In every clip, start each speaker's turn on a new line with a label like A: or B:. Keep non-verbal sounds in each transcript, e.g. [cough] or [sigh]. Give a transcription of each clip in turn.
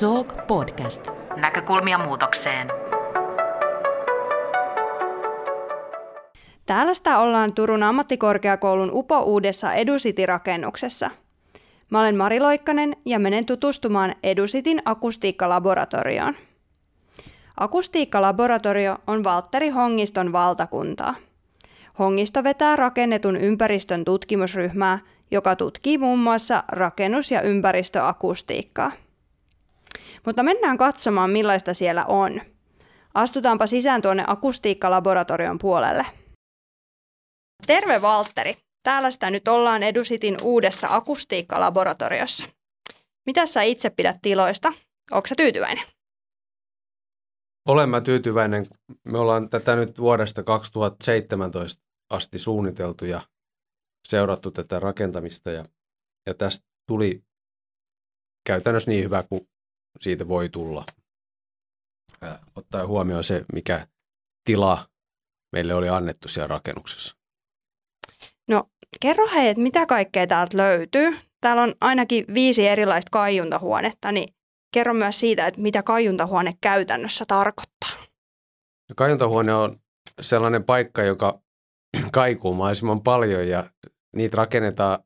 A: Talk Podcast. Näkökulmia muutokseen.
B: Täällä sitä ollaan Turun ammattikorkeakoulun UPO-uudessa Edusiti-rakennuksessa. Mä olen Mari Loikkanen ja menen tutustumaan Edusitin akustiikkalaboratorioon. Akustiikkalaboratorio on Valtteri Hongiston valtakuntaa. Hongisto vetää rakennetun ympäristön tutkimusryhmää, joka tutkii muun muassa rakennus- ja ympäristöakustiikkaa. Mutta mennään katsomaan, millaista siellä on. Astutaanpa sisään tuonne akustiikkalaboratorion puolelle. Terve Valtteri! Täällä sitä nyt ollaan Edusitin uudessa akustiikkalaboratoriossa. Mitä sä itse pidät tiloista? Onko tyytyväinen?
C: Olen mä tyytyväinen. Me ollaan tätä nyt vuodesta 2017 asti suunniteltu ja seurattu tätä rakentamista ja, ja tästä tuli käytännössä niin hyvä kuin siitä voi tulla. Ottaen huomioon se, mikä tila meille oli annettu siellä rakennuksessa.
B: No kerro hei, että mitä kaikkea täältä löytyy. Täällä on ainakin viisi erilaista kaiuntahuonetta, niin kerro myös siitä, että mitä kaiuntahuone käytännössä tarkoittaa.
C: Kaiuntahuone on sellainen paikka, joka [clears throat] kaikuu mahdollisimman paljon ja niitä rakennetaan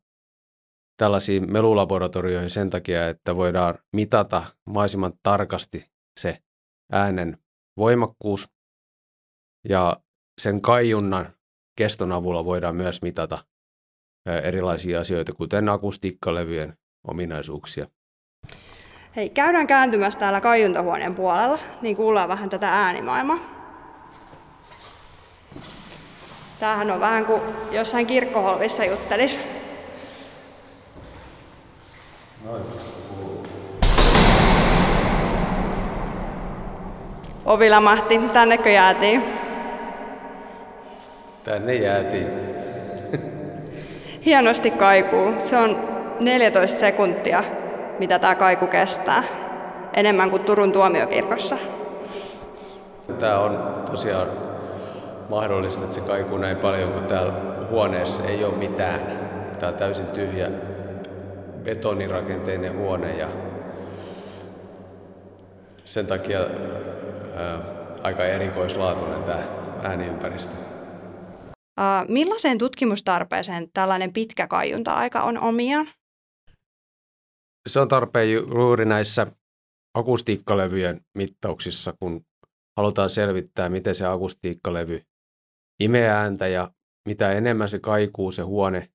C: tällaisiin melulaboratorioihin sen takia, että voidaan mitata mahdollisimman tarkasti se äänen voimakkuus ja sen kaiunnan keston avulla voidaan myös mitata erilaisia asioita, kuten akustiikkalevyjen ominaisuuksia.
B: Hei, käydään kääntymässä täällä kaiuntahuoneen puolella, niin kuullaan vähän tätä äänimaailmaa. Tämähän on vähän kuin jossain kirkkoholvissa juttelisi. Ovi lamahti, tännekö jäätiin?
C: Tänne jäätiin.
B: Hienosti kaikuu. Se on 14 sekuntia, mitä tämä kaiku kestää. Enemmän kuin Turun tuomiokirkossa.
C: Tämä on tosiaan mahdollista, että se kaikuu näin paljon, kun täällä huoneessa ei ole mitään. Tämä on täysin tyhjä betonirakenteinen huone ja sen takia ää, aika erikoislaatuinen tämä ääniympäristö.
B: Uh, millaiseen tutkimustarpeeseen tällainen pitkä kaiunta-aika on omiaan?
C: Se on tarpeen juuri näissä akustiikkalevyjen mittauksissa, kun halutaan selvittää, miten se akustiikkalevy imee ääntä ja mitä enemmän se kaikuu se huone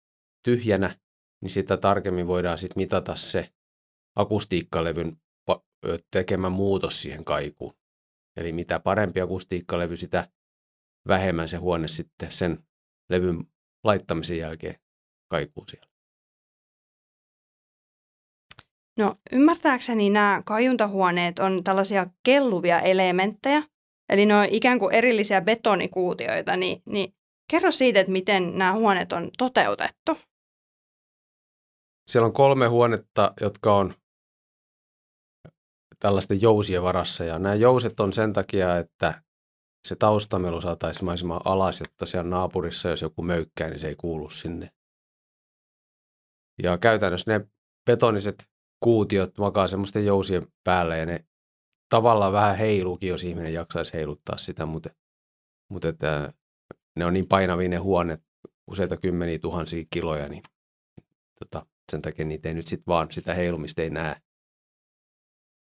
C: tyhjänä, niin sitä tarkemmin voidaan sitten mitata se akustiikkalevyn tekemä muutos siihen kaikuun. Eli mitä parempi akustiikkalevy, sitä vähemmän se huone sitten sen levyn laittamisen jälkeen kaikuu siellä.
B: No ymmärtääkseni nämä kajuntahuoneet on tällaisia kelluvia elementtejä, eli ne on ikään kuin erillisiä betonikuutioita, niin, niin kerro siitä, että miten nämä huoneet on toteutettu.
C: Siellä on kolme huonetta, jotka on tällaisten jousien varassa. Ja nämä jouset on sen takia, että se taustamelu saataisiin mahdollisimman alas, jotta siellä naapurissa, jos joku möykkää, niin se ei kuulu sinne. Ja käytännössä ne betoniset kuutiot makaa semmoisten jousien päällä ja ne tavallaan vähän heiluukin, jos ihminen jaksaisi heiluttaa sitä, mutta, mutta että ne on niin painavia ne huoneet, useita kymmeniä tuhansia kiloja, niin tota, sen takia niitä ei nyt sitten vaan sitä heilumista ei näe.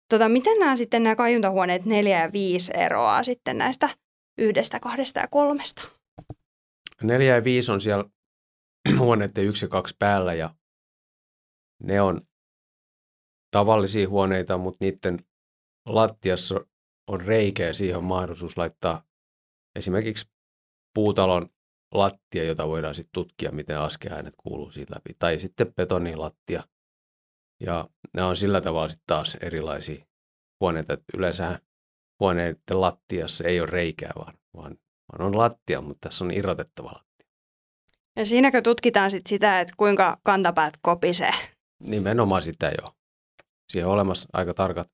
B: Tota, miten nämä sitten nämä kajuntahuoneet 4 ja 5 eroaa sitten näistä yhdestä, kahdesta ja kolmesta?
C: 4 ja 5 on siellä [clears throat] huoneiden 1 ja 2 päällä ja ne on tavallisia huoneita, mutta niiden lattiassa on reikä ja siihen on mahdollisuus laittaa esimerkiksi puutalon lattia, jota voidaan sitten tutkia, miten askeäänet kuuluu siitä läpi. Tai sitten betonilattia. Ja nämä on sillä tavalla sitten taas erilaisia huoneita, että yleensä huoneiden lattiassa ei ole reikää, vaan, vaan, vaan on lattia, mutta tässä on irrotettava lattia.
B: Ja siinäkö tutkitaan sit sitä, että kuinka kantapäät kopisee?
C: Nimenomaan sitä jo. Siihen on olemassa aika tarkat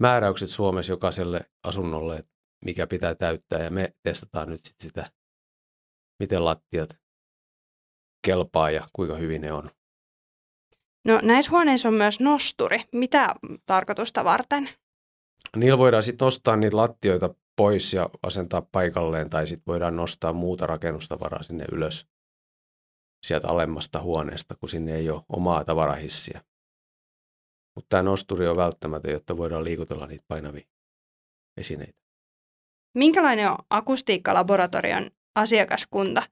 C: määräykset Suomessa jokaiselle asunnolle, että mikä pitää täyttää ja me testataan nyt sit sitä, miten lattiat kelpaa ja kuinka hyvin ne on.
B: No näissä huoneissa on myös nosturi. Mitä tarkoitusta varten?
C: Niillä voidaan sitten nostaa niitä lattioita pois ja asentaa paikalleen, tai sitten voidaan nostaa muuta rakennustavaraa sinne ylös sieltä alemmasta huoneesta, kun sinne ei ole omaa tavarahissiä. Mutta tämä nosturi on välttämätön, jotta voidaan liikutella niitä painavia esineitä.
B: Minkälainen on akustiikkalaboratorion asiakaskunta?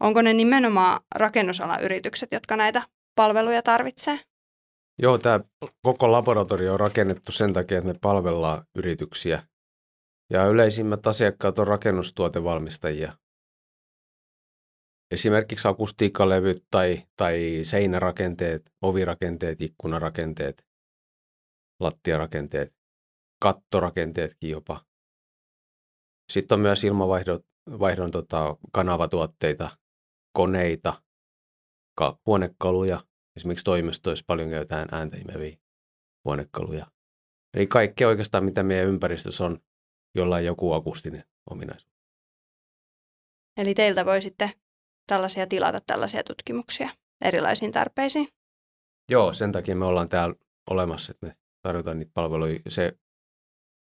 B: Onko ne nimenomaan rakennusalan yritykset, jotka näitä palveluja tarvitsee?
C: Joo, tämä koko laboratorio on rakennettu sen takia, että me palvellaan yrityksiä. Ja yleisimmät asiakkaat on rakennustuotevalmistajia. Esimerkiksi akustiikkalevyt tai, tai seinärakenteet, ovirakenteet, ikkunarakenteet, lattiarakenteet, kattorakenteetkin jopa. Sitten on myös ilmavaihdon vaihdon, tota, kanavatuotteita, koneita, ka- huonekaluja. Esimerkiksi toimistoissa paljon käytetään ääntä imeviä huonekaluja. Eli kaikki oikeastaan, mitä meidän ympäristössä on, jolla on joku akustinen ominaisuus.
B: Eli teiltä voi sitten tällaisia tilata tällaisia tutkimuksia erilaisiin tarpeisiin?
C: Joo, sen takia me ollaan täällä olemassa, että me tarjotaan niitä palveluja. Se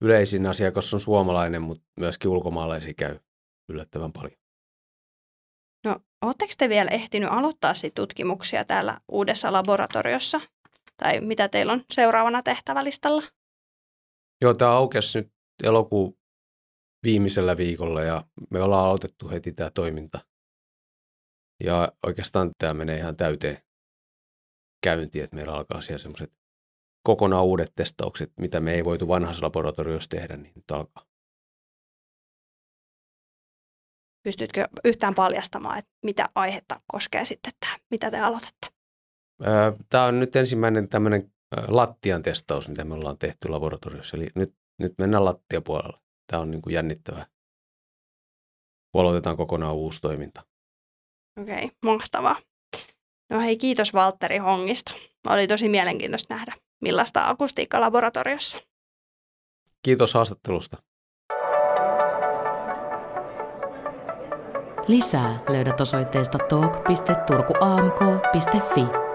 C: yleisin asiakas on suomalainen, mutta myöskin ulkomaalaisia käy yllättävän paljon.
B: No, oletteko te vielä ehtinyt aloittaa sit tutkimuksia täällä uudessa laboratoriossa? Tai mitä teillä on seuraavana tehtävälistalla?
C: Joo, tämä aukesi nyt elokuun viimeisellä viikolla ja me ollaan aloitettu heti tämä toiminta. Ja oikeastaan tämä menee ihan täyteen käyntiin, että meillä alkaa siellä semmoiset kokonaan uudet testaukset, mitä me ei voitu vanhassa laboratoriossa tehdä, niin nyt alkaa.
B: Pystytkö yhtään paljastamaan, että mitä aihetta koskee sitten tämä, mitä te aloitatte?
C: Tämä on nyt ensimmäinen tämmöinen lattian testaus, mitä me ollaan tehty laboratoriossa. Eli nyt, nyt mennään lattiapuolella. Tämä on niin kuin jännittävää. Aloitetaan kokonaan uusi toiminta.
B: Okei, okay, mahtavaa. No hei, kiitos Valtteri Hongisto. Oli tosi mielenkiintoista nähdä, millaista akustiikka laboratoriossa.
C: Kiitos haastattelusta.
A: Lisää löydät osoitteesta talk.turkuamk.fi.